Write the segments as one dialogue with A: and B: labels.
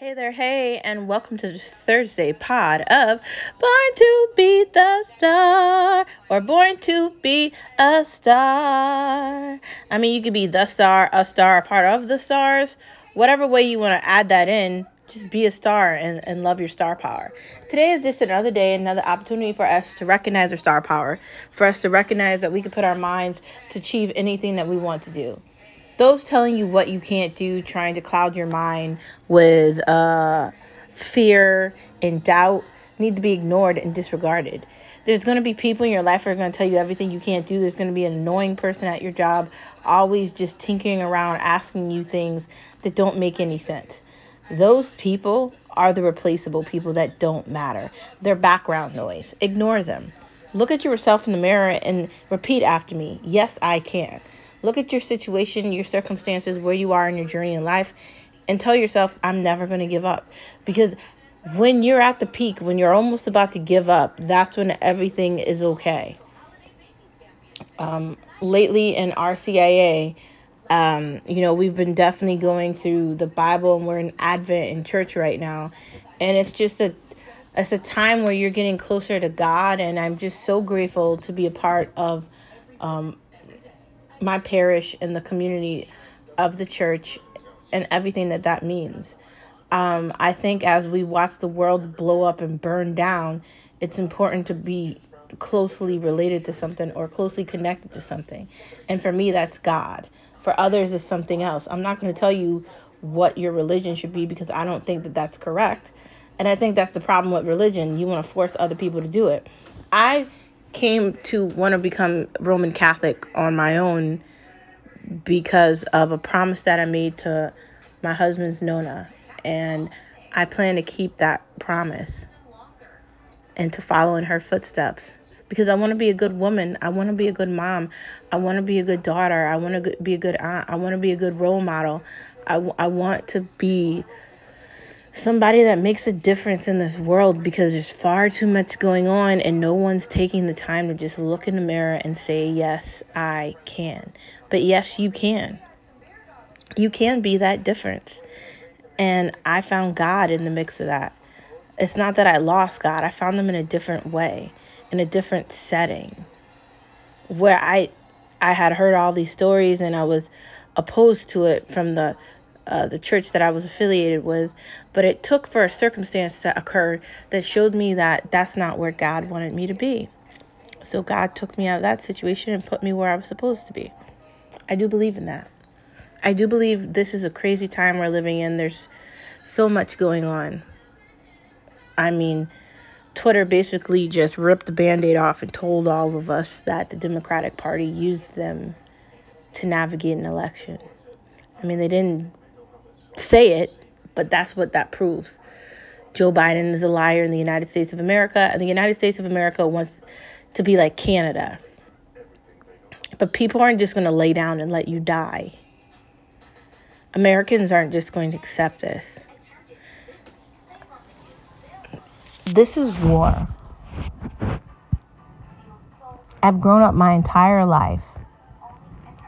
A: Hey there, hey, and welcome to the Thursday pod of Born to Be the Star or Born to Be a Star. I mean, you could be the star, a star, a part of the stars, whatever way you want to add that in. Just be a star and, and love your star power. Today is just another day, another opportunity for us to recognize our star power, for us to recognize that we can put our minds to achieve anything that we want to do those telling you what you can't do, trying to cloud your mind with uh, fear and doubt, need to be ignored and disregarded. There's going to be people in your life who are going to tell you everything you can't do. There's going to be an annoying person at your job, always just tinkering around, asking you things that don't make any sense. Those people are the replaceable people that don't matter. They're background noise. Ignore them. Look at yourself in the mirror and repeat after me Yes, I can. Look at your situation, your circumstances, where you are in your journey in life, and tell yourself, I'm never going to give up. Because when you're at the peak, when you're almost about to give up, that's when everything is okay. Um, lately in RCIA, um, you know, we've been definitely going through the Bible and we're in Advent in church right now. And it's just a it's a time where you're getting closer to God and I'm just so grateful to be a part of um, my parish and the community of the church and everything that that means. Um, I think as we watch the world blow up and burn down, it's important to be closely related to something or closely connected to something. And for me, that's God. For others, it's something else. I'm not going to tell you what your religion should be because I don't think that that's correct. And I think that's the problem with religion. You want to force other people to do it. I came to want to become Roman Catholic on my own because of a promise that I made to my husband's Nona. And I plan to keep that promise and to follow in her footsteps because I want to be a good woman. I want to be a good mom. I want to be a good daughter. I want to be a good aunt. I want to be a good role model. I, I want to be somebody that makes a difference in this world because there's far too much going on and no one's taking the time to just look in the mirror and say, Yes, I can. But yes, you can. You can be that difference. And I found God in the mix of that. It's not that I lost God, I found them in a different way, in a different setting where I I had heard all these stories and I was opposed to it from the uh, the church that I was affiliated with, but it took for a circumstance to occur that showed me that that's not where God wanted me to be. So God took me out of that situation and put me where I was supposed to be. I do believe in that. I do believe this is a crazy time we're living in. There's so much going on. I mean, Twitter basically just ripped the band aid off and told all of us that the Democratic Party used them to navigate an election. I mean, they didn't say it, but that's what that proves. Joe Biden is a liar in the United States of America, and the United States of America wants to be like Canada. But people aren't just going to lay down and let you die. Americans aren't just going to accept this. This is war. I've grown up my entire life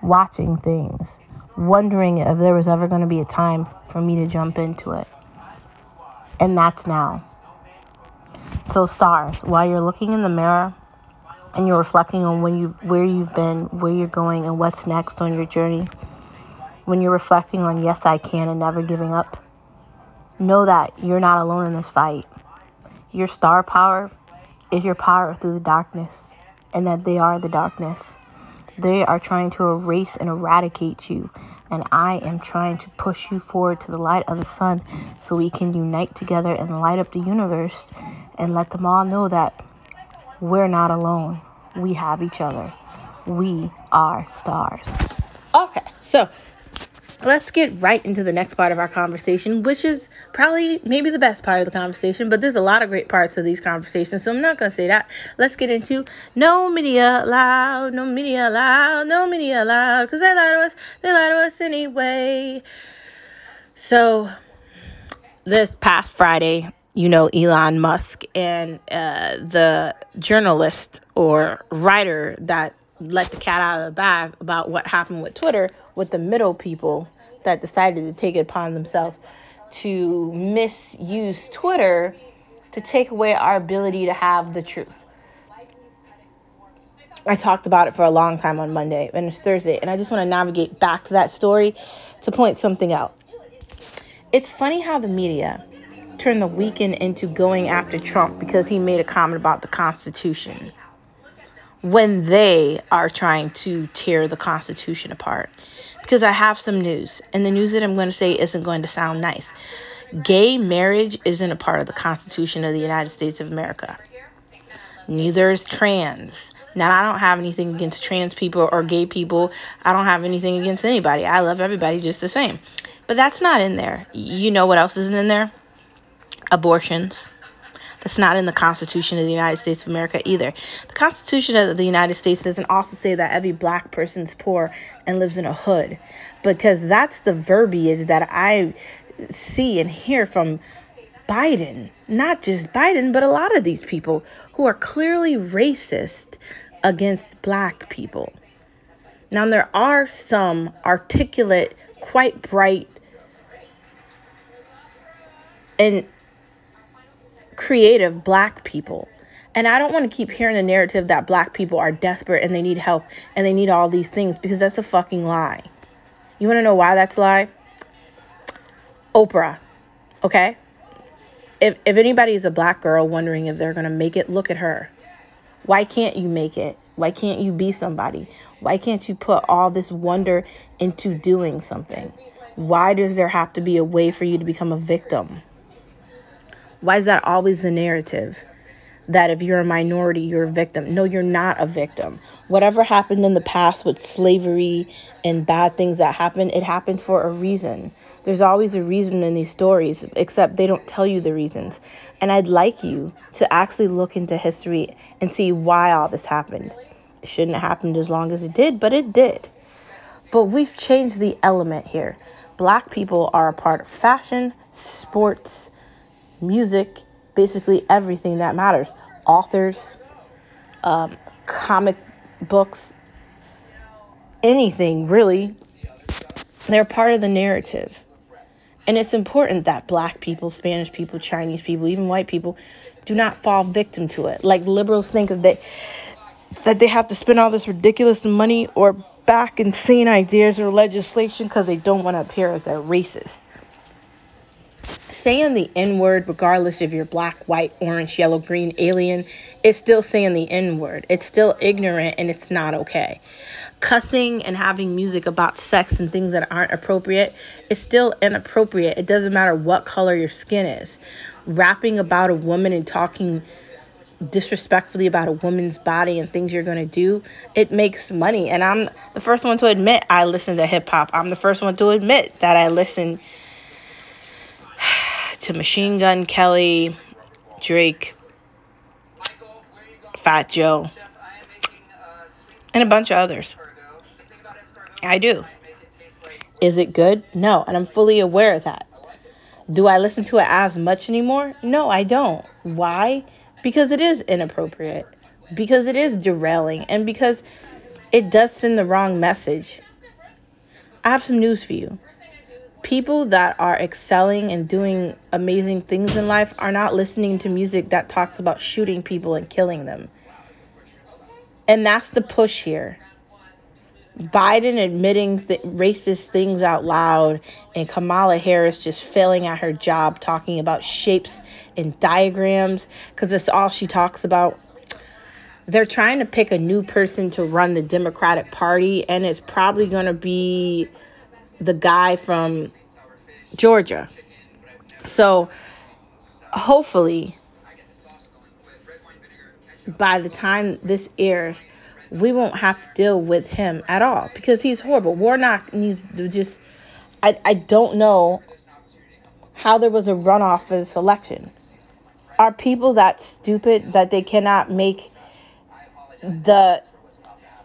A: watching things, wondering if there was ever going to be a time for me to jump into it. And that's now. So, stars, while you're looking in the mirror and you're reflecting on when you where you've been, where you're going, and what's next on your journey, when you're reflecting on yes, I can and never giving up, know that you're not alone in this fight. Your star power is your power through the darkness, and that they are the darkness. They are trying to erase and eradicate you, and I am trying to push you forward to the light of the sun so we can unite together and light up the universe and let them all know that we're not alone. We have each other. We are stars. Okay, so let's get right into the next part of our conversation, which is probably maybe the best part of the conversation, but there's a lot of great parts of these conversations, so I'm not going to say that. Let's get into no media allowed, no media allowed, no media allowed, because they lie to us, they lie to us anyway. So, this past Friday, you know, Elon Musk and uh, the journalist or writer that let the cat out of the bag about what happened with Twitter with the middle people that decided to take it upon themselves to misuse Twitter to take away our ability to have the truth. I talked about it for a long time on Monday and it's Thursday, and I just want to navigate back to that story to point something out. It's funny how the media turned the weekend into going after Trump because he made a comment about the Constitution when they are trying to tear the Constitution apart. Because I have some news, and the news that I'm going to say isn't going to sound nice. Gay marriage isn't a part of the Constitution of the United States of America. Neither is trans. Now, I don't have anything against trans people or gay people. I don't have anything against anybody. I love everybody just the same. But that's not in there. You know what else isn't in there? Abortions. That's not in the Constitution of the United States of America either. The Constitution of the United States doesn't also say that every black person's poor and lives in a hood, because that's the verbiage that I see and hear from Biden. Not just Biden, but a lot of these people who are clearly racist against black people. Now, there are some articulate, quite bright, and creative black people. And I don't want to keep hearing the narrative that black people are desperate and they need help and they need all these things because that's a fucking lie. You want to know why that's a lie? Oprah. Okay? If, if anybody is a black girl wondering if they're going to make it, look at her. Why can't you make it? Why can't you be somebody? Why can't you put all this wonder into doing something? Why does there have to be a way for you to become a victim? Why is that always the narrative? That if you're a minority, you're a victim. No, you're not a victim. Whatever happened in the past with slavery and bad things that happened, it happened for a reason. There's always a reason in these stories, except they don't tell you the reasons. And I'd like you to actually look into history and see why all this happened. It shouldn't have happened as long as it did, but it did. But we've changed the element here. Black people are a part of fashion, sports, music, basically everything that matters. Authors, um, comic books, anything really. They're part of the narrative. And it's important that black people, Spanish people, Chinese people, even white people do not fall victim to it. Like liberals think of that that they have to spend all this ridiculous money or back insane ideas or legislation because they don't want to appear as they're racist saying the N word, regardless if you're black, white, orange, yellow, green, alien, it's still saying the N word. It's still ignorant and it's not okay. Cussing and having music about sex and things that aren't appropriate is still inappropriate. It doesn't matter what color your skin is. Rapping about a woman and talking disrespectfully about a woman's body and things you're going to do, it makes money. And I'm the first one to admit I listen to hip hop. I'm the first one to admit that I listen to Machine Gun Kelly, Drake, Fat Joe, and a bunch of others. I do. Is it good? No, and I'm fully aware of that. Do I listen to it as much anymore? No, I don't. Why? Because it is inappropriate. Because it is derailing and because it does send the wrong message. I have some news for you people that are excelling and doing amazing things in life are not listening to music that talks about shooting people and killing them. And that's the push here. Biden admitting th- racist things out loud and Kamala Harris just failing at her job talking about shapes and diagrams because that's all she talks about. They're trying to pick a new person to run the Democratic Party, and it's probably going to be the guy from Georgia. So hopefully by the time this airs, we won't have to deal with him at all because he's horrible. Warnock needs to just I, I don't know how there was a runoff for this election. Are people that stupid that they cannot make the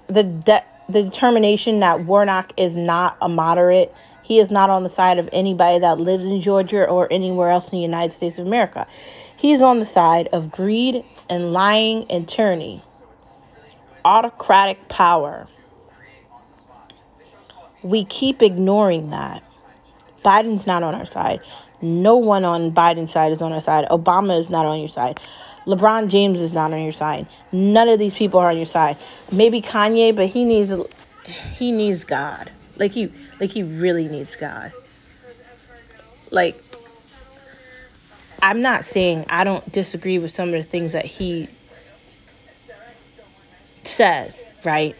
A: the de- the determination that Warnock is not a moderate. He is not on the side of anybody that lives in Georgia or anywhere else in the United States of America. He's on the side of greed and lying and tyranny, autocratic power. We keep ignoring that. Biden's not on our side. No one on Biden's side is on our side. Obama is not on your side. LeBron James is not on your side. None of these people are on your side. Maybe Kanye, but he needs he needs God. Like he like he really needs God. Like I'm not saying I don't disagree with some of the things that he says, right?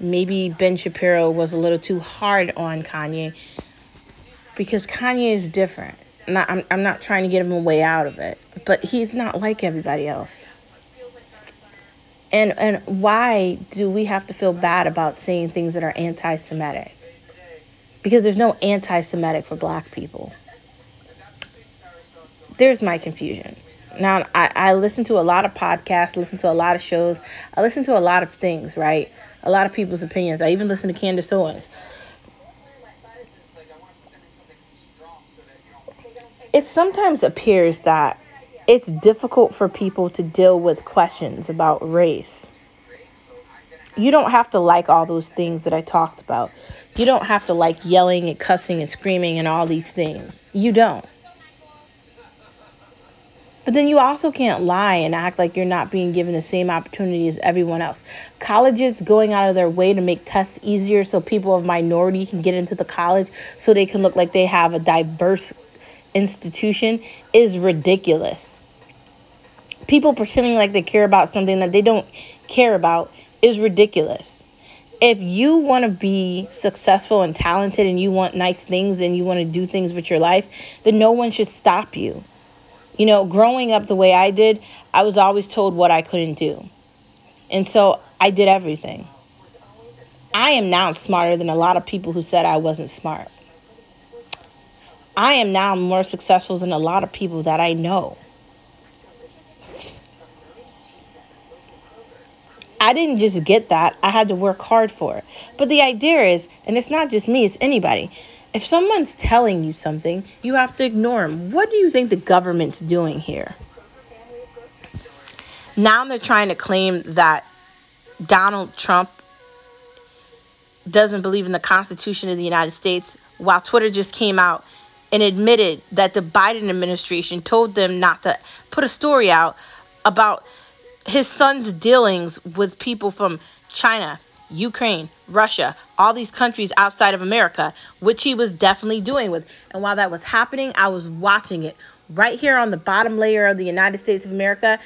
A: Maybe Ben Shapiro was a little too hard on Kanye because Kanye is different. Not, I'm, I'm not trying to get him a way out of it, but he's not like everybody else. And and why do we have to feel bad about saying things that are anti-Semitic? Because there's no anti-Semitic for black people. There's my confusion. Now I, I listen to a lot of podcasts, listen to a lot of shows, I listen to a lot of things, right? A lot of people's opinions. I even listen to Candace Owens. It sometimes appears that it's difficult for people to deal with questions about race. You don't have to like all those things that I talked about. You don't have to like yelling and cussing and screaming and all these things. You don't. But then you also can't lie and act like you're not being given the same opportunity as everyone else. Colleges going out of their way to make tests easier so people of minority can get into the college so they can look like they have a diverse institution is ridiculous. People pretending like they care about something that they don't care about is ridiculous. If you want to be successful and talented and you want nice things and you want to do things with your life, then no one should stop you. You know, growing up the way I did, I was always told what I couldn't do. And so I did everything. I am now smarter than a lot of people who said I wasn't smart. I am now more successful than a lot of people that I know. I didn't just get that, I had to work hard for it. But the idea is, and it's not just me, it's anybody. If someone's telling you something, you have to ignore them. What do you think the government's doing here? Now they're trying to claim that Donald Trump doesn't believe in the Constitution of the United States, while Twitter just came out and admitted that the Biden administration told them not to put a story out about his son's dealings with people from China, Ukraine, Russia, all these countries outside of America, which he was definitely doing with. And while that was happening, I was watching it right here on the bottom layer of the United States of America,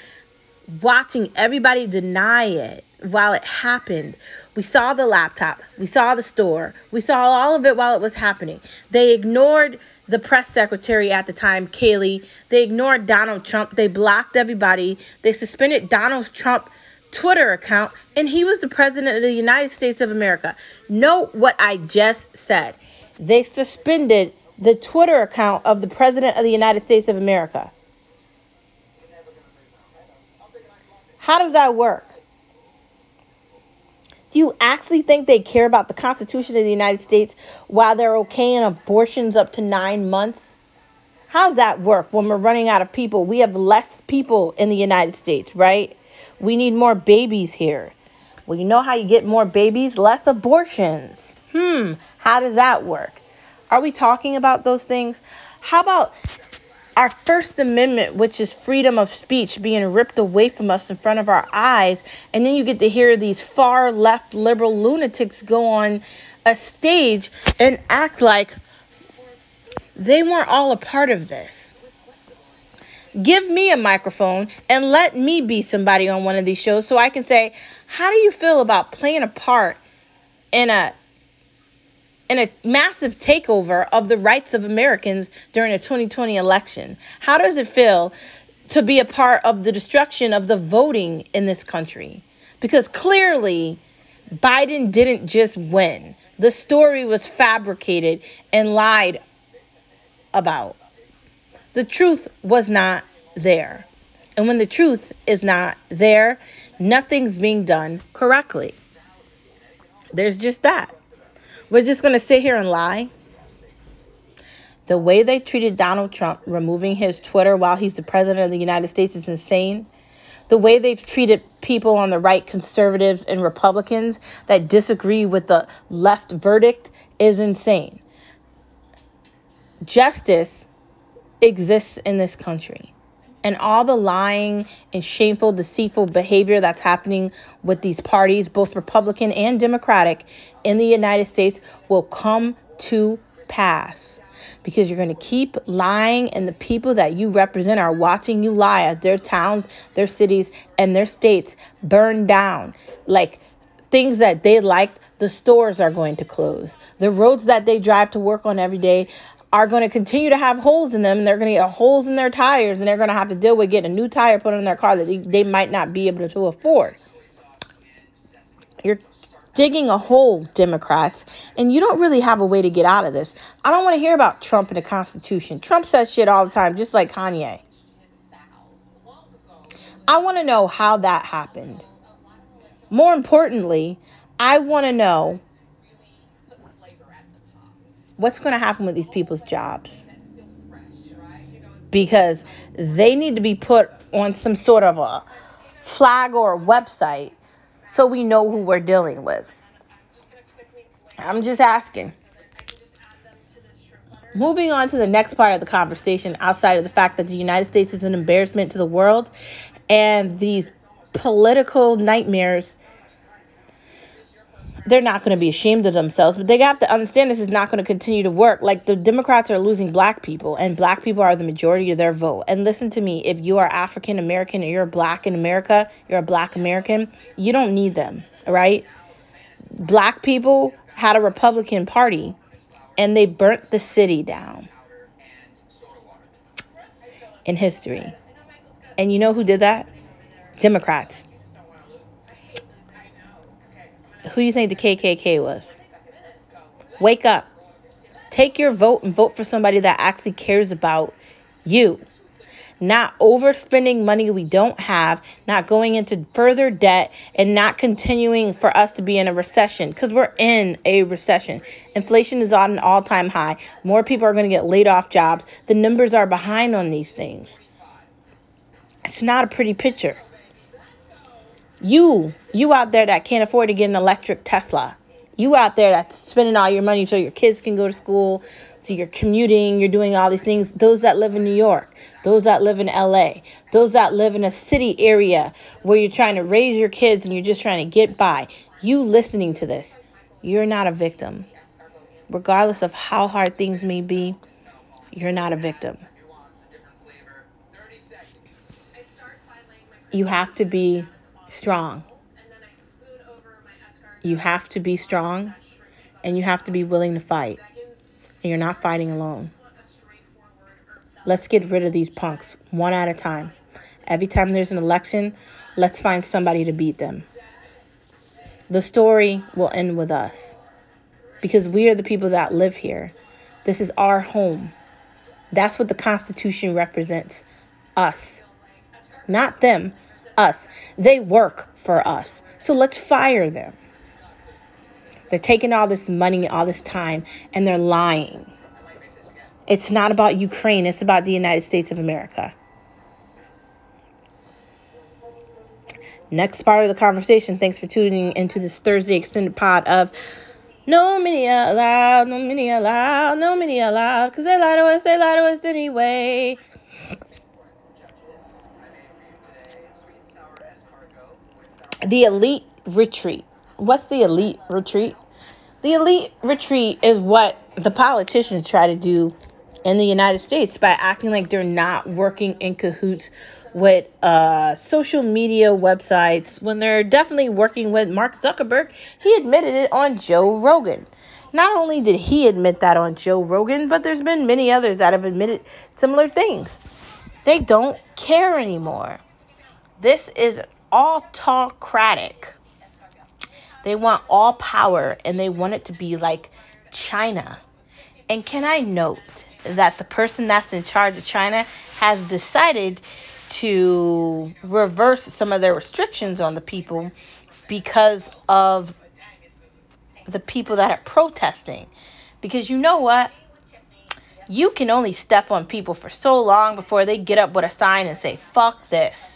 A: watching everybody deny it while it happened. We saw the laptop, we saw the store, we saw all of it while it was happening. They ignored the press secretary at the time, Kayleigh. They ignored Donald Trump. They blocked everybody. They suspended Donald Trump Twitter account, and he was the president of the United States of America. Note what I just said. They suspended the Twitter account of the president of the United States of America. How does that work? Do you actually think they care about the Constitution of the United States while they're okaying abortions up to nine months? How does that work when we're running out of people? We have less people in the United States, right? We need more babies here. Well, you know how you get more babies? Less abortions. Hmm, how does that work? Are we talking about those things? How about our First Amendment, which is freedom of speech, being ripped away from us in front of our eyes. And then you get to hear these far left liberal lunatics go on a stage and act like they weren't all a part of this. Give me a microphone and let me be somebody on one of these shows so I can say, How do you feel about playing a part in a a massive takeover of the rights of Americans during the 2020 election. How does it feel to be a part of the destruction of the voting in this country? Because clearly, Biden didn't just win. The story was fabricated and lied about. The truth was not there. And when the truth is not there, nothing's being done correctly. There's just that. We're just going to sit here and lie. The way they treated Donald Trump, removing his Twitter while he's the president of the United States, is insane. The way they've treated people on the right, conservatives and Republicans that disagree with the left verdict, is insane. justice exists in this country. And all the lying and shameful, deceitful behavior that's happening with these parties, both Republican and Democratic, in the United States will come to pass because you're going to keep lying, and the people that you represent are watching you lie as their towns, their cities, and their states burn down. Like things that they liked, the stores are going to close. The roads that they drive to work on every day are going to continue to have holes in them and they're going to get holes in their tires and they're going to have to deal with getting a new tire put on their car that they, they might not be able to afford. You're digging a hole, Democrats, and you don't really have a way to get out of this. I don't want to hear about Trump and the Constitution. Trump says shit all the time, just like Kanye. I want to know how that happened. More importantly, I want to know what's going to happen with these people's jobs. Because they need to be put on some sort of a flag or a website so we know who we're dealing with. I'm just asking. Moving on to the next part of the conversation, outside of the fact that the United States is an embarrassment to the world and these political nightmares they're not going to be ashamed of themselves, but they have to understand this is not going to continue to work. Like the Democrats are losing black people, and black people are the majority of their vote. And listen to me if you are African American or you're black in America, you're a black American, you don't need them, right? Black people had a Republican Party and they burnt the city down in history. And you know who did that? Democrats. Who do you think the KKK was? Wake up. Take your vote and vote for somebody that actually cares about you. Not overspending money we don't have, not going into further debt, and not continuing for us to be in a recession because we're in a recession. Inflation is on an all time high. More people are going to get laid off jobs. The numbers are behind on these things. It's not a pretty picture. You, you out there that can't afford to get an electric Tesla. You out there that's spending all your money so your kids can go to school, so you're commuting, you're doing all these things. Those that live in New York, those that live in LA, those that live in a city area where you're trying to raise your kids and you're just trying to get by. You listening to this, you're not a victim. Regardless of how hard things may be, you're not a victim. You have to be strong. You have to be strong and you have to be willing to fight. And you're not fighting alone. Let's get rid of these punks one at a time. Every time there's an election, let's find somebody to beat them. The story will end with us because we are the people that live here. This is our home. That's what the Constitution represents us, not them us. They work for us. So let's fire them. They're taking all this money, all this time, and they're lying. It's not about Ukraine, it's about the United States of America. Next part of the conversation. Thanks for tuning into this Thursday extended pod of No Media Allowed, No Media Allowed, No Media Allowed, because they lie to us, they lie to us anyway. The elite retreat. What's the elite retreat? The elite retreat is what the politicians try to do in the United States by acting like they're not working in cahoots with uh, social media websites when they're definitely working with Mark Zuckerberg. He admitted it on Joe Rogan. Not only did he admit that on Joe Rogan, but there's been many others that have admitted similar things. They don't care anymore. This is autocratic. They want all power and they want it to be like China. And can I note that the person that's in charge of China has decided to reverse some of their restrictions on the people because of the people that are protesting. Because you know what? You can only step on people for so long before they get up with a sign and say, fuck this.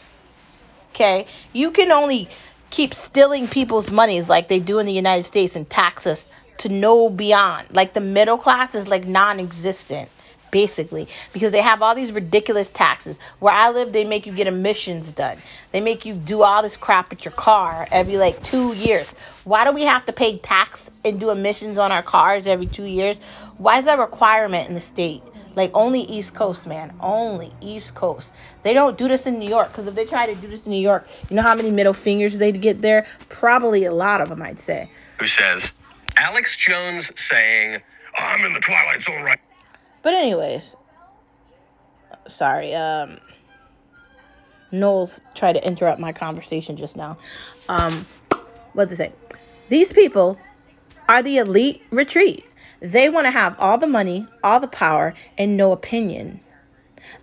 A: Okay? You can only keep stealing people's monies like they do in the United States and tax us to no beyond. Like the middle class is like non existent. basically, because they have all these ridiculous taxes. Where I live, they make you get emissions done. They make you do all this crap with your car every like two years. Why do we have to pay tax and do emissions on our cars every two years? Why is that a requirement in the state? Like only East Coast, man. Only East Coast. They don't do this in New York because if they try to do this in New York, you know how many middle fingers they'd get there? Probably a lot of them, I'd say.
B: Who says Alex Jones saying, "I'm in the twilight zone right."
A: But anyways, sorry. Um, Knowles tried to interrupt my conversation just now. Um, what's it say? These people are the elite retreat. They want to have all the money, all the power, and no opinion.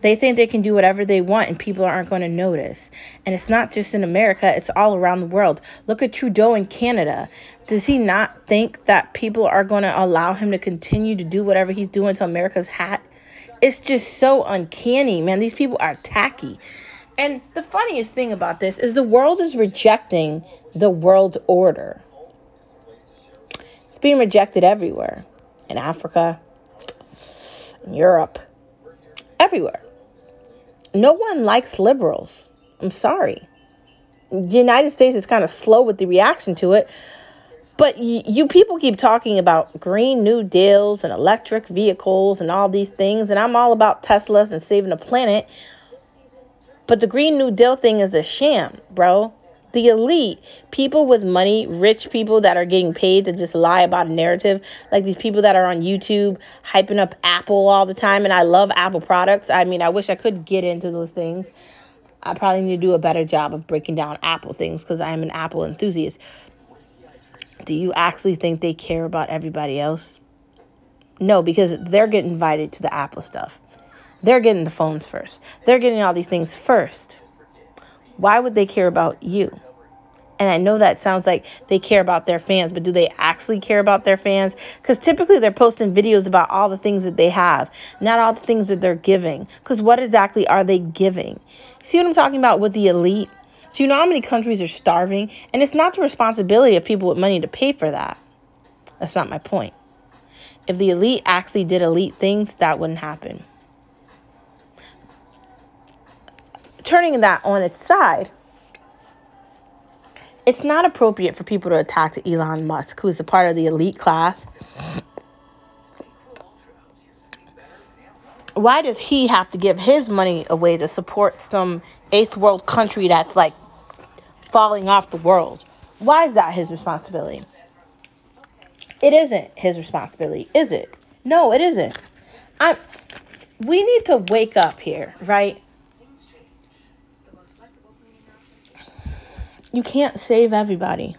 A: They think they can do whatever they want and people aren't going to notice. And it's not just in America, it's all around the world. Look at Trudeau in Canada. Does he not think that people are going to allow him to continue to do whatever he's doing to America's hat? It's just so uncanny, man. These people are tacky. And the funniest thing about this is the world is rejecting the world order. It's being rejected everywhere in Africa, in Europe, everywhere. No one likes liberals. I'm sorry. The United States is kind of slow with the reaction to it. But y- you people keep talking about green new deals and electric vehicles and all these things, and I'm all about Teslas and saving the planet. But the green new deal thing is a sham, bro the elite, people with money, rich people that are getting paid to just lie about a narrative, like these people that are on YouTube hyping up Apple all the time. And I love Apple products. I mean, I wish I could get into those things. I probably need to do a better job of breaking down Apple things because I am an Apple enthusiast. Do you actually think they care about everybody else? No, because they're getting invited to the Apple stuff. They're getting the phones first. They're getting all these things first. Why would they care about you? And I know that sounds like they care about their fans, but do they actually care about their fans? Because typically they're posting videos about all the things that they have, not all the things that they're giving. Because what exactly are they giving? See what I'm talking about with the elite? Do you know how many countries are starving? And it's not the responsibility of people with money to pay for that. That's not my point. If the elite actually did elite things, that wouldn't happen. Turning that on its side, it's not appropriate for people to attack Elon Musk, who is a part of the elite class. Why does he have to give his money away to support some eighth world country that's like falling off the world? Why is that his responsibility? It isn't his responsibility, is it? No, it isn't. I we need to wake up here, right? You can't save everybody.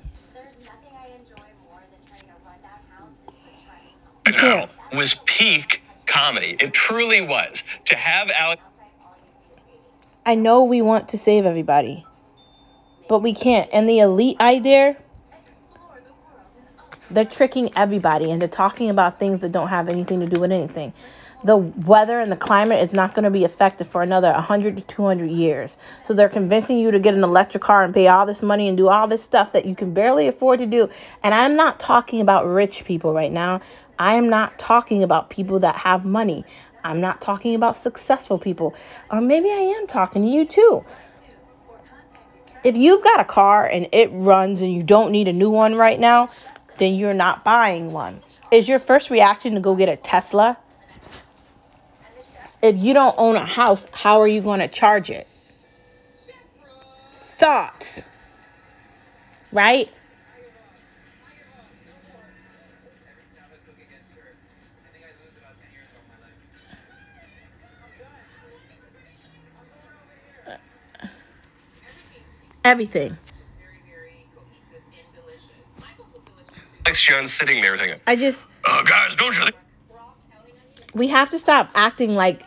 B: You can't. Was peak comedy. It truly was. To have Alex.
A: I know we want to save everybody, but we can't. And the elite idea, they're tricking everybody into talking about things that don't have anything to do with anything the weather and the climate is not going to be affected for another 100 to 200 years. So they're convincing you to get an electric car and pay all this money and do all this stuff that you can barely afford to do. And I'm not talking about rich people right now. I am not talking about people that have money. I'm not talking about successful people. Or maybe I am talking to you too. If you've got a car and it runs and you don't need a new one right now, then you're not buying one. Is your first reaction to go get a Tesla? If you don't own a house, how are you going to charge it? Thoughts. Right? Everything.
B: Alex Jones sitting there thinking,
A: I just.
B: Uh, guys, don't you think?
A: We have to stop acting like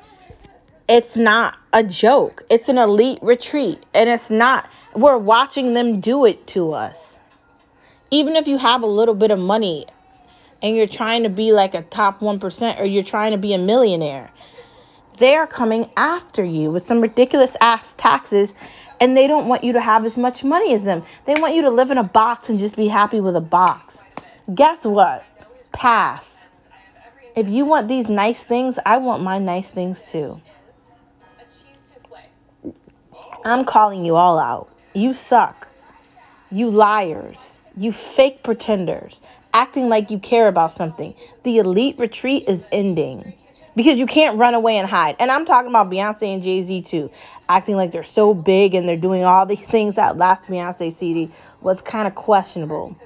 A: it's not a joke. It's an elite retreat. And it's not, we're watching them do it to us. Even if you have a little bit of money and you're trying to be like a top 1% or you're trying to be a millionaire, they are coming after you with some ridiculous ass taxes and they don't want you to have as much money as them. They want you to live in a box and just be happy with a box. Guess what? Pass. If you want these nice things, I want my nice things too. I'm calling you all out. You suck. You liars. You fake pretenders. Acting like you care about something. The elite retreat is ending. Because you can't run away and hide. And I'm talking about Beyonce and Jay Z too. Acting like they're so big and they're doing all these things that last Beyonce CD was kind of questionable.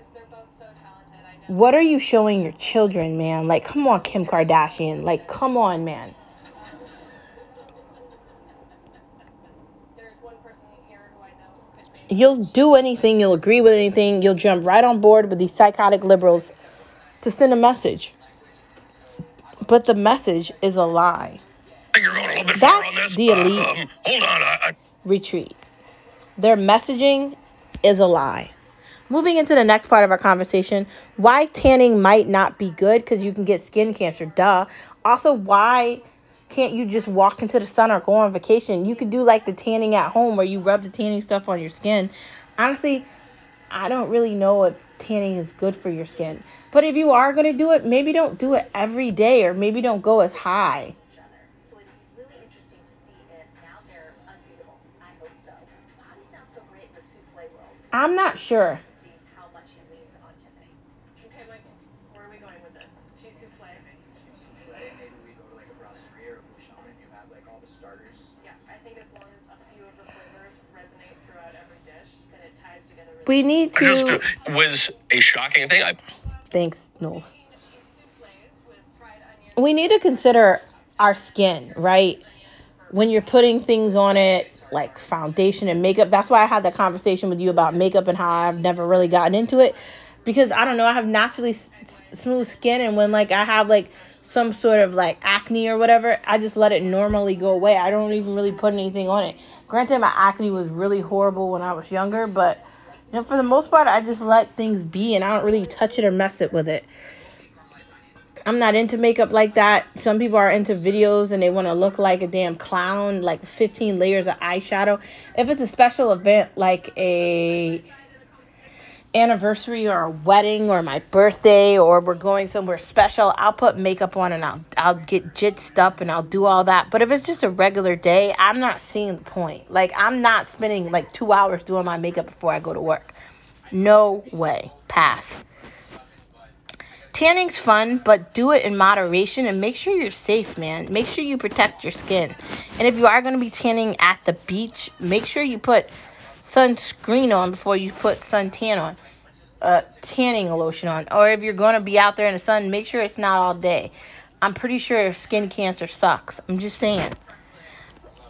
A: What are you showing your children, man? Like, come on, Kim Kardashian. Like, come on, man. You'll do anything, you'll agree with anything, you'll jump right on board with these psychotic liberals to send a message. But the message is a lie.
B: You're going a little bit far on
A: That's the elite.
B: Um, hold on. I, I,
A: Retreat. Their messaging is a lie. Moving into the next part of our conversation, why tanning might not be good because you can get skin cancer. Duh. Also, why can't you just walk into the sun or go on vacation? You could do like the tanning at home where you rub the tanning stuff on your skin. Honestly, I don't really know if tanning is good for your skin. But if you are going to do it, maybe don't do it every day or maybe don't go as high.
C: I'm not be really interesting to see if now they're unbeatable. I hope so. How does sound so great in the souffle world?
A: I'm not sure.
C: To see how much he leans on Tiffany.
D: Okay, Michael, where are we going with this? Cheese souffle?
E: souffle. Maybe we go to like a brasserie or a bouchon and you have like all the starters.
D: Yeah, I think as long as a few of the flavors resonate throughout every dish, then it ties together really
A: We need
B: just
A: to.
B: was a shocking thing. I
A: Thanks, Knowles.
D: souffles with fried onions.
A: we need to consider our skin, right? When you're putting things on it, like foundation and makeup. That's why I had that conversation with you about makeup and how I've never really gotten into it because I don't know, I have naturally s- smooth skin and when like I have like some sort of like acne or whatever, I just let it normally go away. I don't even really put anything on it. Granted, my acne was really horrible when I was younger, but you know, for the most part, I just let things be and I don't really touch it or mess it with it. I'm not into makeup like that. Some people are into videos and they want to look like a damn clown, like 15 layers of eyeshadow. If it's a special event like a anniversary or a wedding or my birthday or we're going somewhere special, I'll put makeup on and I'll I'll get jitzed up and I'll do all that. But if it's just a regular day, I'm not seeing the point. Like I'm not spending like 2 hours doing my makeup before I go to work. No way. Pass. Tanning's fun, but do it in moderation and make sure you're safe, man. Make sure you protect your skin. And if you are going to be tanning at the beach, make sure you put sunscreen on before you put suntan on. Uh, tanning lotion on. Or if you're going to be out there in the sun, make sure it's not all day. I'm pretty sure skin cancer sucks. I'm just saying.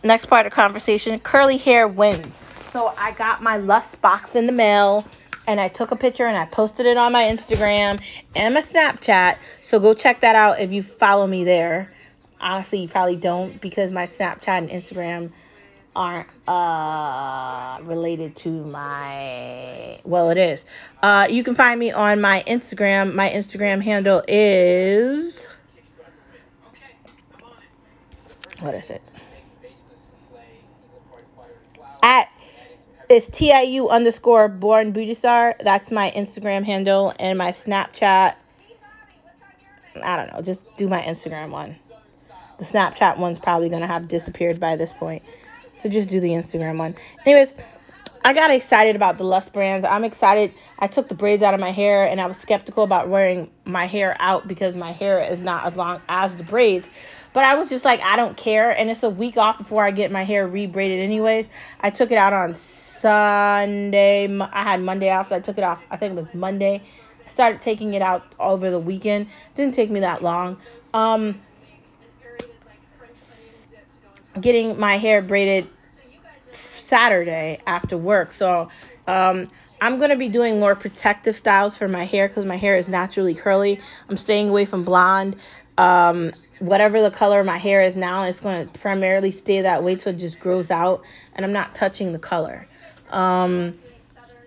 A: Next part of conversation curly hair wins. So I got my Lust box in the mail and I took a picture and I posted it on my Instagram and my Snapchat. So go check that out if you follow me there. Honestly, you probably don't because my Snapchat and Instagram aren't uh related to my well it is. Uh you can find me on my Instagram. My Instagram handle is what is it? At it's TIU underscore born beauty star. That's my Instagram handle and my Snapchat. I don't know. Just do my Instagram one. The Snapchat one's probably gonna have disappeared by this point. So just do the Instagram one. Anyways, I got excited about the Lust brands. I'm excited. I took the braids out of my hair and I was skeptical about wearing my hair out because my hair is not as long as the braids. But I was just like, I don't care. And it's a week off before I get my hair rebraided, anyways. I took it out on Sunday. I had Monday off, so I took it off. I think it was Monday. I started taking it out over the weekend. Didn't take me that long. Um, getting my hair braided Saturday after work. So um, I'm going to be doing more protective styles for my hair because my hair is naturally curly. I'm staying away from blonde. Um, whatever the color of my hair is now, it's going to primarily stay that way till it just grows out. And I'm not touching the color. Um,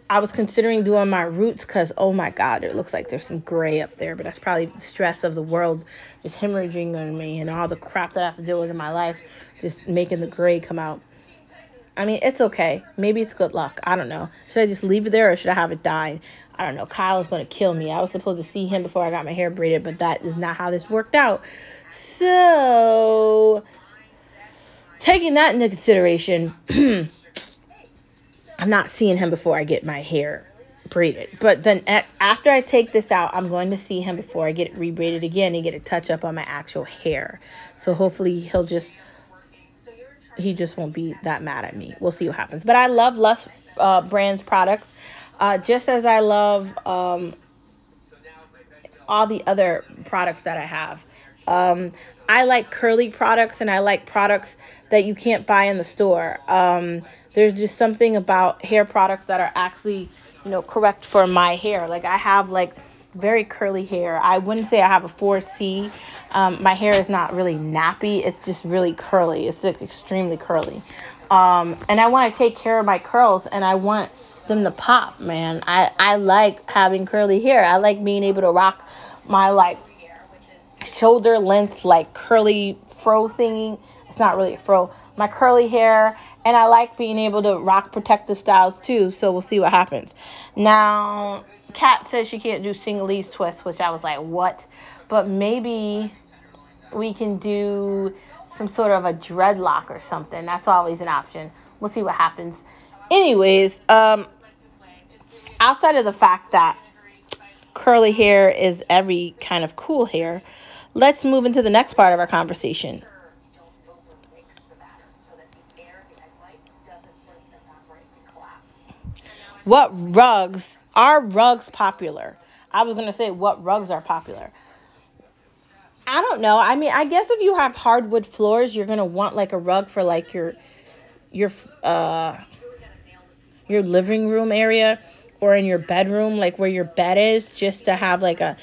A: I was considering doing my roots because, oh my God, it looks like there's some gray up there. But that's probably the stress of the world just hemorrhaging on me and all the crap that I have to deal with in my life, just making the gray come out. I mean, it's okay. Maybe it's good luck. I don't know. Should I just leave it there or should I have it dyed? I don't know. Kyle is going to kill me. I was supposed to see him before I got my hair braided, but that is not how this worked out. So, taking that into consideration, I'm not seeing him before I get my hair braided. But then a- after I take this out, I'm going to see him before I get it rebraided again and get a touch up on my actual hair. So hopefully he'll just he just won't be that mad at me. We'll see what happens. But I love Lush uh, Brands products, uh, just as I love um, all the other products that I have. Um, I like curly products and I like products that you can't buy in the store. Um, there's just something about hair products that are actually, you know, correct for my hair. Like I have like very curly hair. I wouldn't say I have a 4C. Um, my hair is not really nappy. It's just really curly. It's like extremely curly. Um, and I want to take care of my curls and I want them to pop, man. I, I like having curly hair. I like being able to rock my like shoulder length like curly fro thingy. It's not really a fro. My curly hair and I like being able to rock protective styles too. So we'll see what happens. Now, Kat says she can't do Senegalese twists, which I was like, what? But maybe we can do some sort of a dreadlock or something. That's always an option. We'll see what happens. Anyways, um, outside of the fact that curly hair is every kind of cool hair, let's move into the next part of our conversation.
C: Don't overmix the batter so that the air in the egg whites doesn't sort of evaporate and collapse.
A: What rugs are rugs popular? I was gonna say what rugs are popular. I don't know. I mean, I guess if you have hardwood floors, you're gonna want like a rug for like your your uh your living room area or in your bedroom, like where your bed is, just to have like a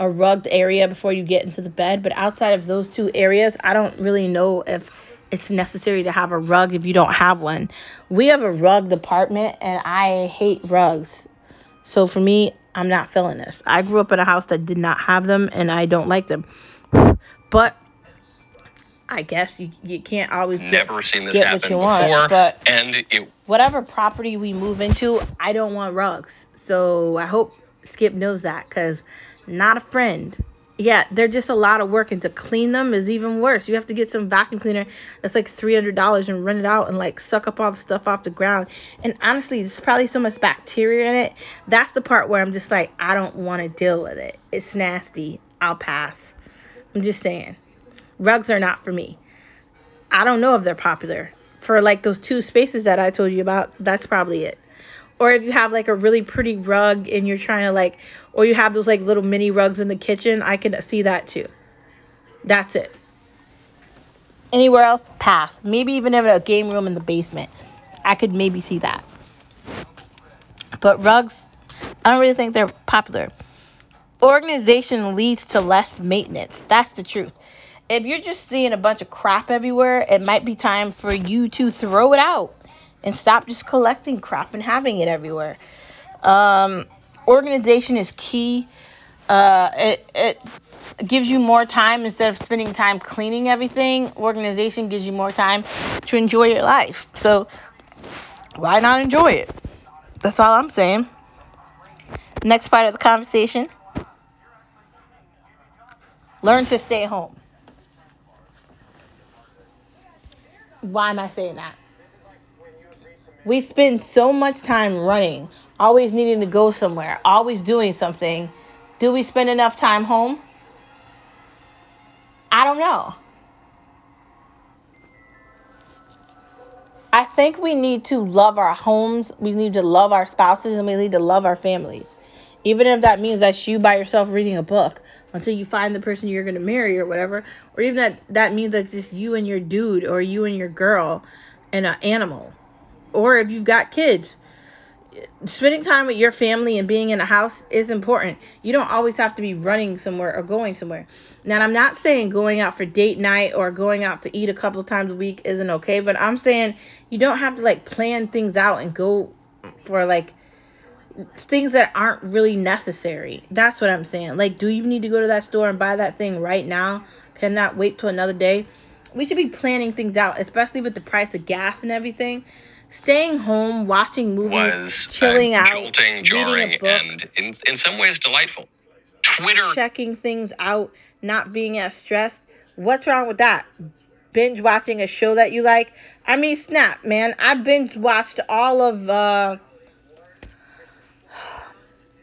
A: a rugged area before you get into the bed. But outside of those two areas, I don't really know if it's necessary to have a rug if you don't have one. We have a rug department and I hate rugs. So for me, I'm not feeling this. I grew up in a house that did not have them and I don't like them. But I guess you you can't always get,
B: Never seen this
A: get
B: happen
A: you want,
B: before,
A: but
B: and it
A: whatever property we move into, I don't want rugs. So I hope Skip knows that cuz not a friend. Yeah, they're just a lot of work and to clean them is even worse. You have to get some vacuum cleaner that's like $300 and run it out and like suck up all the stuff off the ground. And honestly, there's probably so much bacteria in it. That's the part where I'm just like I don't want to deal with it. It's nasty. I'll pass. I'm just saying. Rugs are not for me. I don't know if they're popular. For like those two spaces that I told you about, that's probably it. Or if you have like a really pretty rug and you're trying to like, or you have those like little mini rugs in the kitchen, I can see that too. That's it. Anywhere else, pass. Maybe even in a game room in the basement. I could maybe see that. But rugs, I don't really think they're popular. Organization leads to less maintenance. That's the truth. If you're just seeing a bunch of crap everywhere, it might be time for you to throw it out and stop just collecting crap and having it everywhere. Um, organization is key. Uh, it, it gives you more time instead of spending time cleaning everything. Organization gives you more time to enjoy your life. So why not enjoy it? That's all I'm saying. Next part of the conversation learn to stay home. Why am I saying that? We spend so much time running, always needing to go somewhere, always doing something. Do we spend enough time home? I don't know. I think we need to love our homes, we need to love our spouses, and we need to love our families. Even if that means that's you by yourself reading a book until you find the person you're going to marry or whatever, or even that that means that's just you and your dude or you and your girl and an animal. Or if you've got kids, spending time with your family and being in a house is important. You don't always have to be running somewhere or going somewhere. Now, I'm not saying going out for date night or going out to eat a couple times a week isn't okay, but I'm saying you don't have to like plan things out and go for like things that aren't really necessary. That's what I'm saying. Like, do you need to go to that store and buy that thing right now? Cannot wait till another day. We should be planning things out, especially with the price of gas and everything. Staying home, watching movies,
B: Was
A: chilling
B: uh,
A: out,
B: jolting,
A: reading a book,
B: and in, in some ways delightful. Twitter
A: checking things out, not being as stressed. What's wrong with that? Binge watching a show that you like. I mean, snap, man. I binge watched all of uh,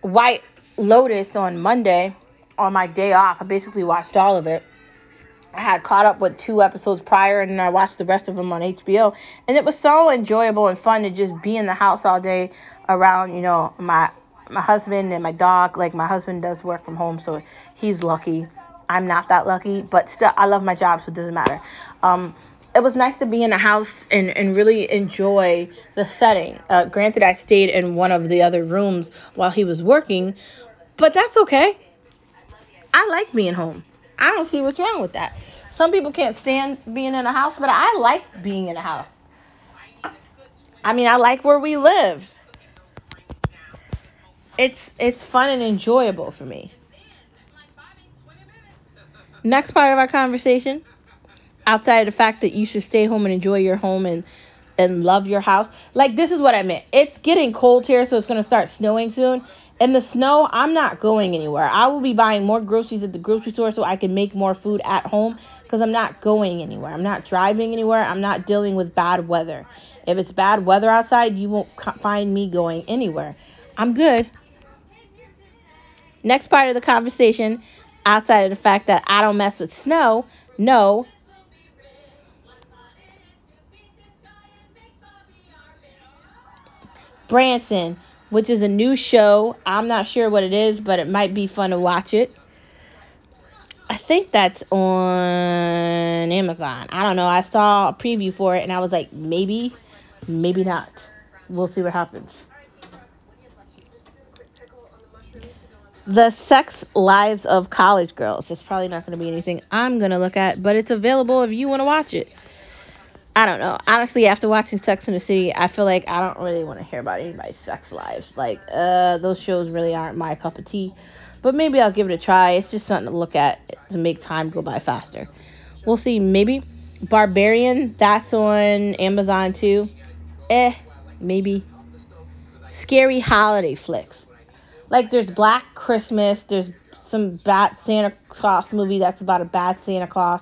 A: White Lotus on Monday on my day off. I basically watched all of it. I had caught up with two episodes prior and I watched the rest of them on HBO. And it was so enjoyable and fun to just be in the house all day around, you know, my my husband and my dog. Like my husband does work from home, so he's lucky. I'm not that lucky, but still I love my job, so it doesn't matter. Um it was nice to be in a house and, and really enjoy the setting. Uh, granted, I stayed in one of the other rooms while he was working, but that's okay. I like being home. I don't see what's wrong with that. Some people can't stand being in a house, but I like being in a house. I mean, I like where we live. It's it's fun and enjoyable for me. Next part of our conversation, outside of the fact that you should stay home and enjoy your home and and love your house. Like this is what I meant. It's getting cold here, so it's gonna start snowing soon. In the snow, I'm not going anywhere. I will be buying more groceries at the grocery store so I can make more food at home because I'm not going anywhere. I'm not driving anywhere. I'm not dealing with bad weather. If it's bad weather outside, you won't find me going anywhere. I'm good. Next part of the conversation, outside of the fact that I don't mess with snow, no, Branson, which is a new show. I'm not sure what it is, but it might be fun to watch it. I think that's on Amazon. I don't know. I saw a preview for it and I was like, maybe, maybe not. We'll see what happens. The Sex Lives of College Girls. It's probably not going to be anything I'm going to look at, but it's available if you want to watch it. I don't know. Honestly, after watching Sex in the City, I feel like I don't really want to hear about anybody's sex lives. Like, uh, those shows really aren't my cup of tea. But maybe I'll give it a try. It's just something to look at to make time go by faster. We'll see. Maybe Barbarian. That's on Amazon too. Eh, maybe. Scary holiday flicks. Like there's Black Christmas. There's some bad Santa Claus movie that's about a bad Santa Claus.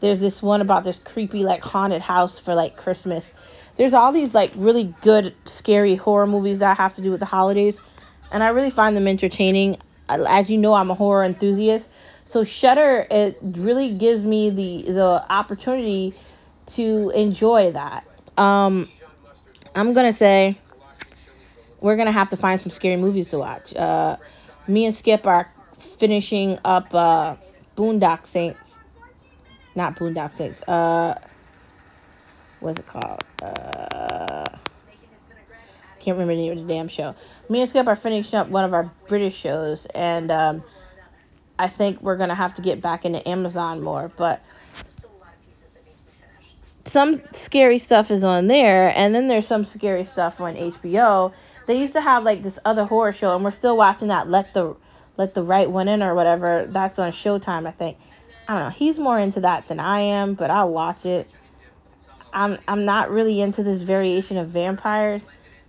A: There's this one about this creepy like haunted house for like Christmas. There's all these like really good scary horror movies that have to do with the holidays, and I really find them entertaining. As you know, I'm a horror enthusiast, so Shudder it really gives me the the opportunity to enjoy that. Um, I'm gonna say we're gonna have to find some scary movies to watch. Uh, me and Skip are finishing up uh, Boondock Saints not Boondock Saints. Uh, what's it called? Uh, can't remember the name of the damn show. Me and Skip are finishing up one of our British shows, and um, I think we're gonna have to get back into Amazon more. But some scary stuff is on there, and then there's some scary stuff on HBO. They used to have like this other horror show, and we're still watching that. Let the Let the Right One In or whatever. That's on Showtime, I think. I don't know. He's more into that than I am, but I'll watch it. I'm I'm not really into this variation of vampires.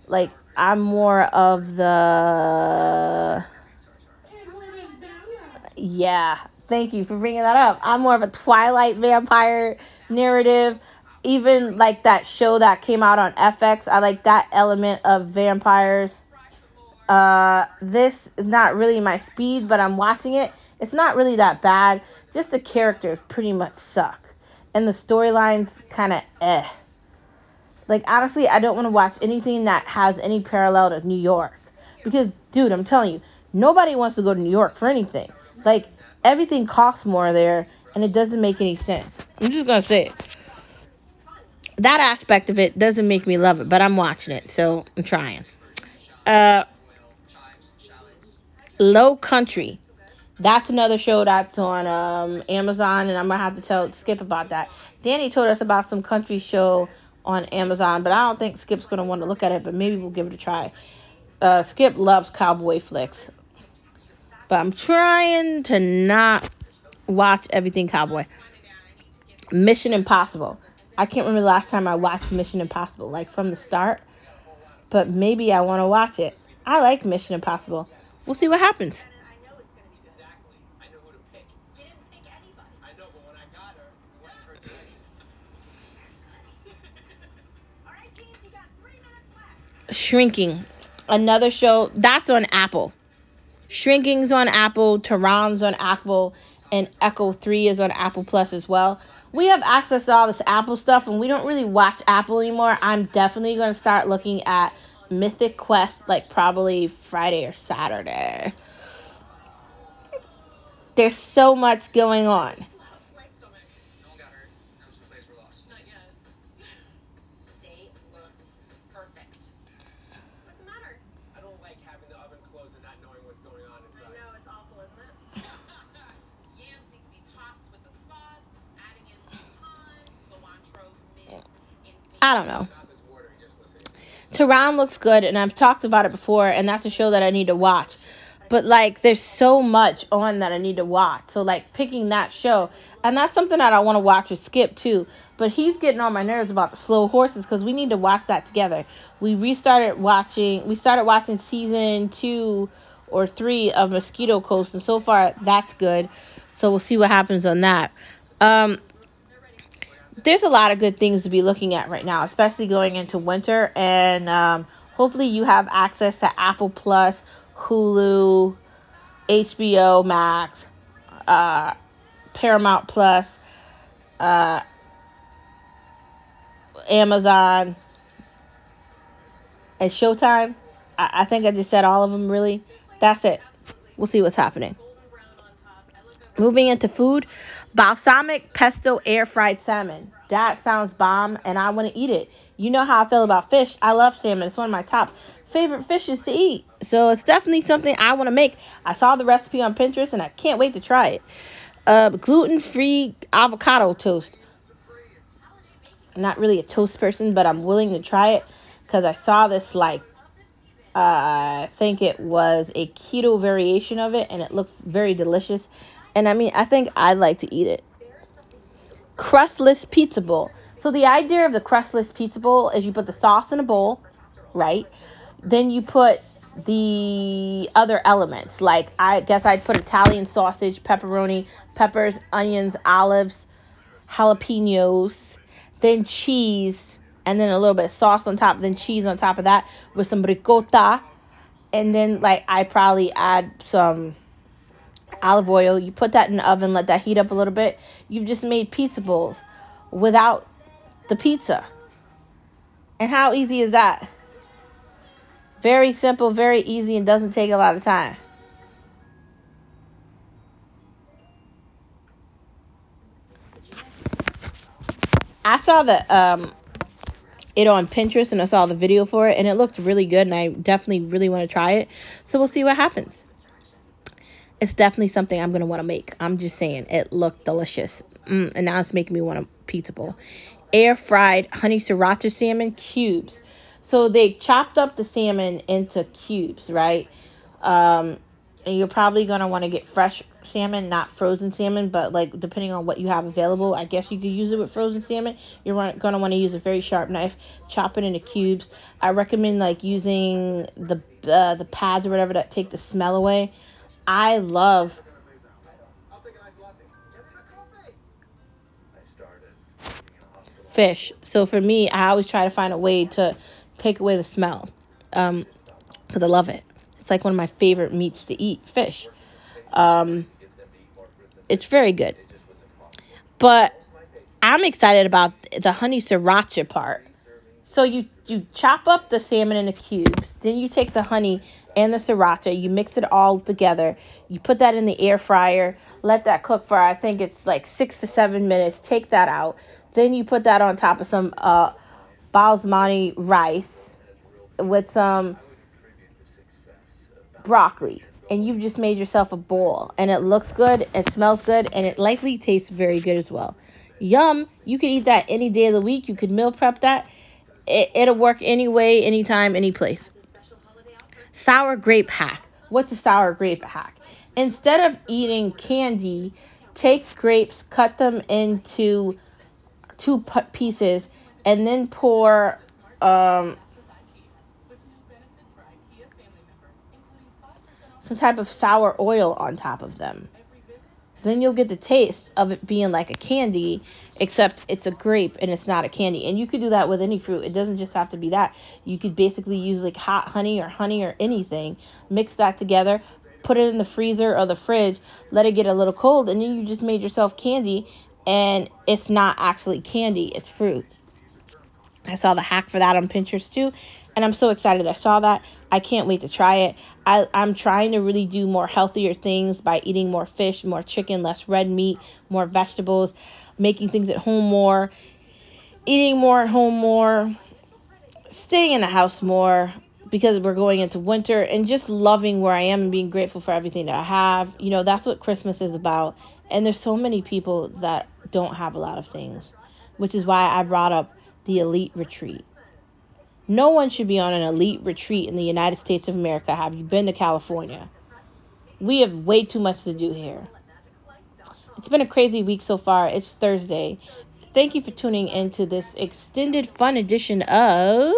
A: Like I'm more of the yeah. Thank you for bringing that up. I'm more of a Twilight vampire narrative. Even like that show that came out on FX, I like that element of vampires. Uh, this is not really my speed, but I'm watching it. It's not really that bad. Just the characters pretty much suck. And the storylines kind of eh. Like, honestly, I don't want to watch anything that has any parallel to New York. Because, dude, I'm telling you, nobody wants to go to New York for anything. Like, everything costs more there, and it doesn't make any sense. I'm just to say it. That aspect of it doesn't make me love it, but I'm watching it, so I'm trying. Uh, Low Country. That's another show that's on um, Amazon, and I'm gonna have to tell Skip about that. Danny told us about some country show on Amazon, but I don't think Skip's gonna want to look at it. But maybe we'll give it a try. Uh, Skip loves cowboy flicks, but I'm trying to not watch everything cowboy. Mission Impossible. I can't remember the last time I watched Mission Impossible, like from the start, but maybe I want to watch it. I like Mission Impossible. We'll see what happens.
C: I know it's gonna be good.
E: Exactly. I know who to pick.
C: You didn't pick anybody.
E: I know, but when I got her, we went in her direction.
C: All right, teams, you got three minutes left.
A: Shrinking, another show that's on Apple. Shrinking's on Apple, Tehran's on Apple, and Echo 3 is on Apple Plus as well. We have access to all this Apple stuff, and we don't really watch Apple anymore. I'm definitely going to start looking at Mythic Quest, like probably Friday or Saturday. There's so much going on.
E: I don't
D: know.
A: Tehran looks good, and I've talked about it before, and that's a show that I need to watch. But like, there's so much on that I need to watch. So like, picking that show, and that's something that I want to watch or skip too. But he's getting on my nerves about the slow horses because we need to watch that together. We restarted watching. We started watching season two or three of Mosquito Coast, and so far that's good. So we'll see what happens on that. Um, there's a lot of good things to be looking at right now, especially going into winter. And um, hopefully, you have access to Apple Plus, Hulu, HBO Max, uh, Paramount Plus, uh, Amazon, and Showtime. I, I think I just said all of them, really. That's it. We'll see what's happening. Moving into food, balsamic pesto air fried salmon. That sounds bomb, and I want to eat it. You know how I feel about fish. I love salmon. It's one of my top favorite fishes to eat. So it's definitely something I want to make. I saw the recipe on Pinterest, and I can't wait to try it. Uh, gluten-free avocado toast. I'm not really a toast person, but I'm willing to try it because I saw this like uh, I think it was a keto variation of it, and it looks very delicious. And I mean, I think I'd like to eat it. Crustless pizza bowl. So the idea of the crustless pizza bowl is you put the sauce in a bowl, right? Then you put the other elements. Like I guess I'd put Italian sausage, pepperoni, peppers, onions, olives, jalapenos, then cheese, and then a little bit of sauce on top, then cheese on top of that with some ricotta. And then like I probably add some olive oil. You put that in the oven, let that heat up a little bit. You've just made pizza bowls without the pizza. And how easy is that? Very simple, very easy, and doesn't take a lot of time. I saw the um it on Pinterest and I saw the video for it and it looked really good and I definitely really want to try it. So we'll see what happens. It's definitely something I'm gonna want to make. I'm just saying it looked delicious. Mm, and now it's making me want a pizza bowl. Air fried honey sriracha salmon cubes. So they chopped up the salmon into cubes, right? Um, and you're probably gonna want to get fresh salmon, not frozen salmon, but like depending on what you have available, I guess you could use it with frozen salmon. You're gonna want to use a very sharp knife, chop it into cubes. I recommend like using the uh, the pads or whatever that take the smell away. I love fish. So for me, I always try to find a way to take away the smell. Um, cause I love it. It's like one of my favorite meats to eat, fish. Um, it's very good. But I'm excited about the honey sriracha part. So you you chop up the salmon into cubes, then you take the honey and the sriracha, you mix it all together. You put that in the air fryer, let that cook for I think it's like 6 to 7 minutes. Take that out. Then you put that on top of some uh basmati rice with some broccoli and you've just made yourself a bowl and it looks good, it smells good and it likely tastes very good as well. Yum. You could eat that any day of the week. You could meal prep that. It, it'll work any way, anytime, any place. Sour grape hack. What's a sour grape hack? Instead of eating candy, take grapes, cut them into two pieces, and then pour um, some type of sour oil on top of them. Then you'll get the taste of it being like a candy, except it's a grape and it's not a candy. And you could do that with any fruit. It doesn't just have to be that. You could basically use like hot honey or honey or anything, mix that together, put it in the freezer or the fridge, let it get a little cold, and then you just made yourself candy. And it's not actually candy, it's fruit. I saw the hack for that on Pinterest too, and I'm so excited I saw that. I can't wait to try it. I, I'm trying to really do more healthier things by eating more fish, more chicken, less red meat, more vegetables, making things at home more, eating more at home more, staying in the house more because we're going into winter, and just loving where I am and being grateful for everything that I have. You know, that's what Christmas is about. And there's so many people that don't have a lot of things, which is why I brought up the elite retreat. No one should be on an elite retreat in the United States of America. Have you been to California? We have way too much to do here. It's been a crazy week so far. It's Thursday. Thank you for tuning in to this extended fun edition of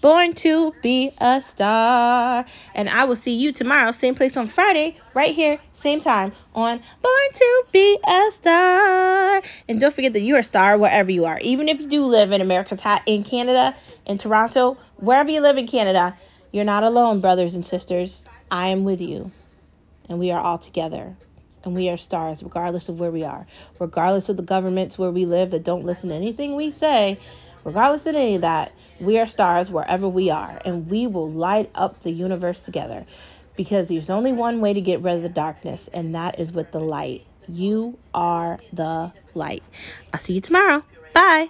A: Born to Be a Star. And I will see you tomorrow, same place on Friday, right here, same time on Born to Be a Star. And don't forget that you're a star wherever you are. Even if you do live in America's Hat in Canada, in Toronto, wherever you live in Canada, you're not alone, brothers and sisters. I am with you. And we are all together. And we are stars, regardless of where we are. Regardless of the governments where we live that don't listen to anything we say, regardless of any of that, we are stars wherever we are. And we will light up the universe together. Because there's only one way to get rid of the darkness, and that is with the light. You are the light. I'll see you tomorrow. Bye.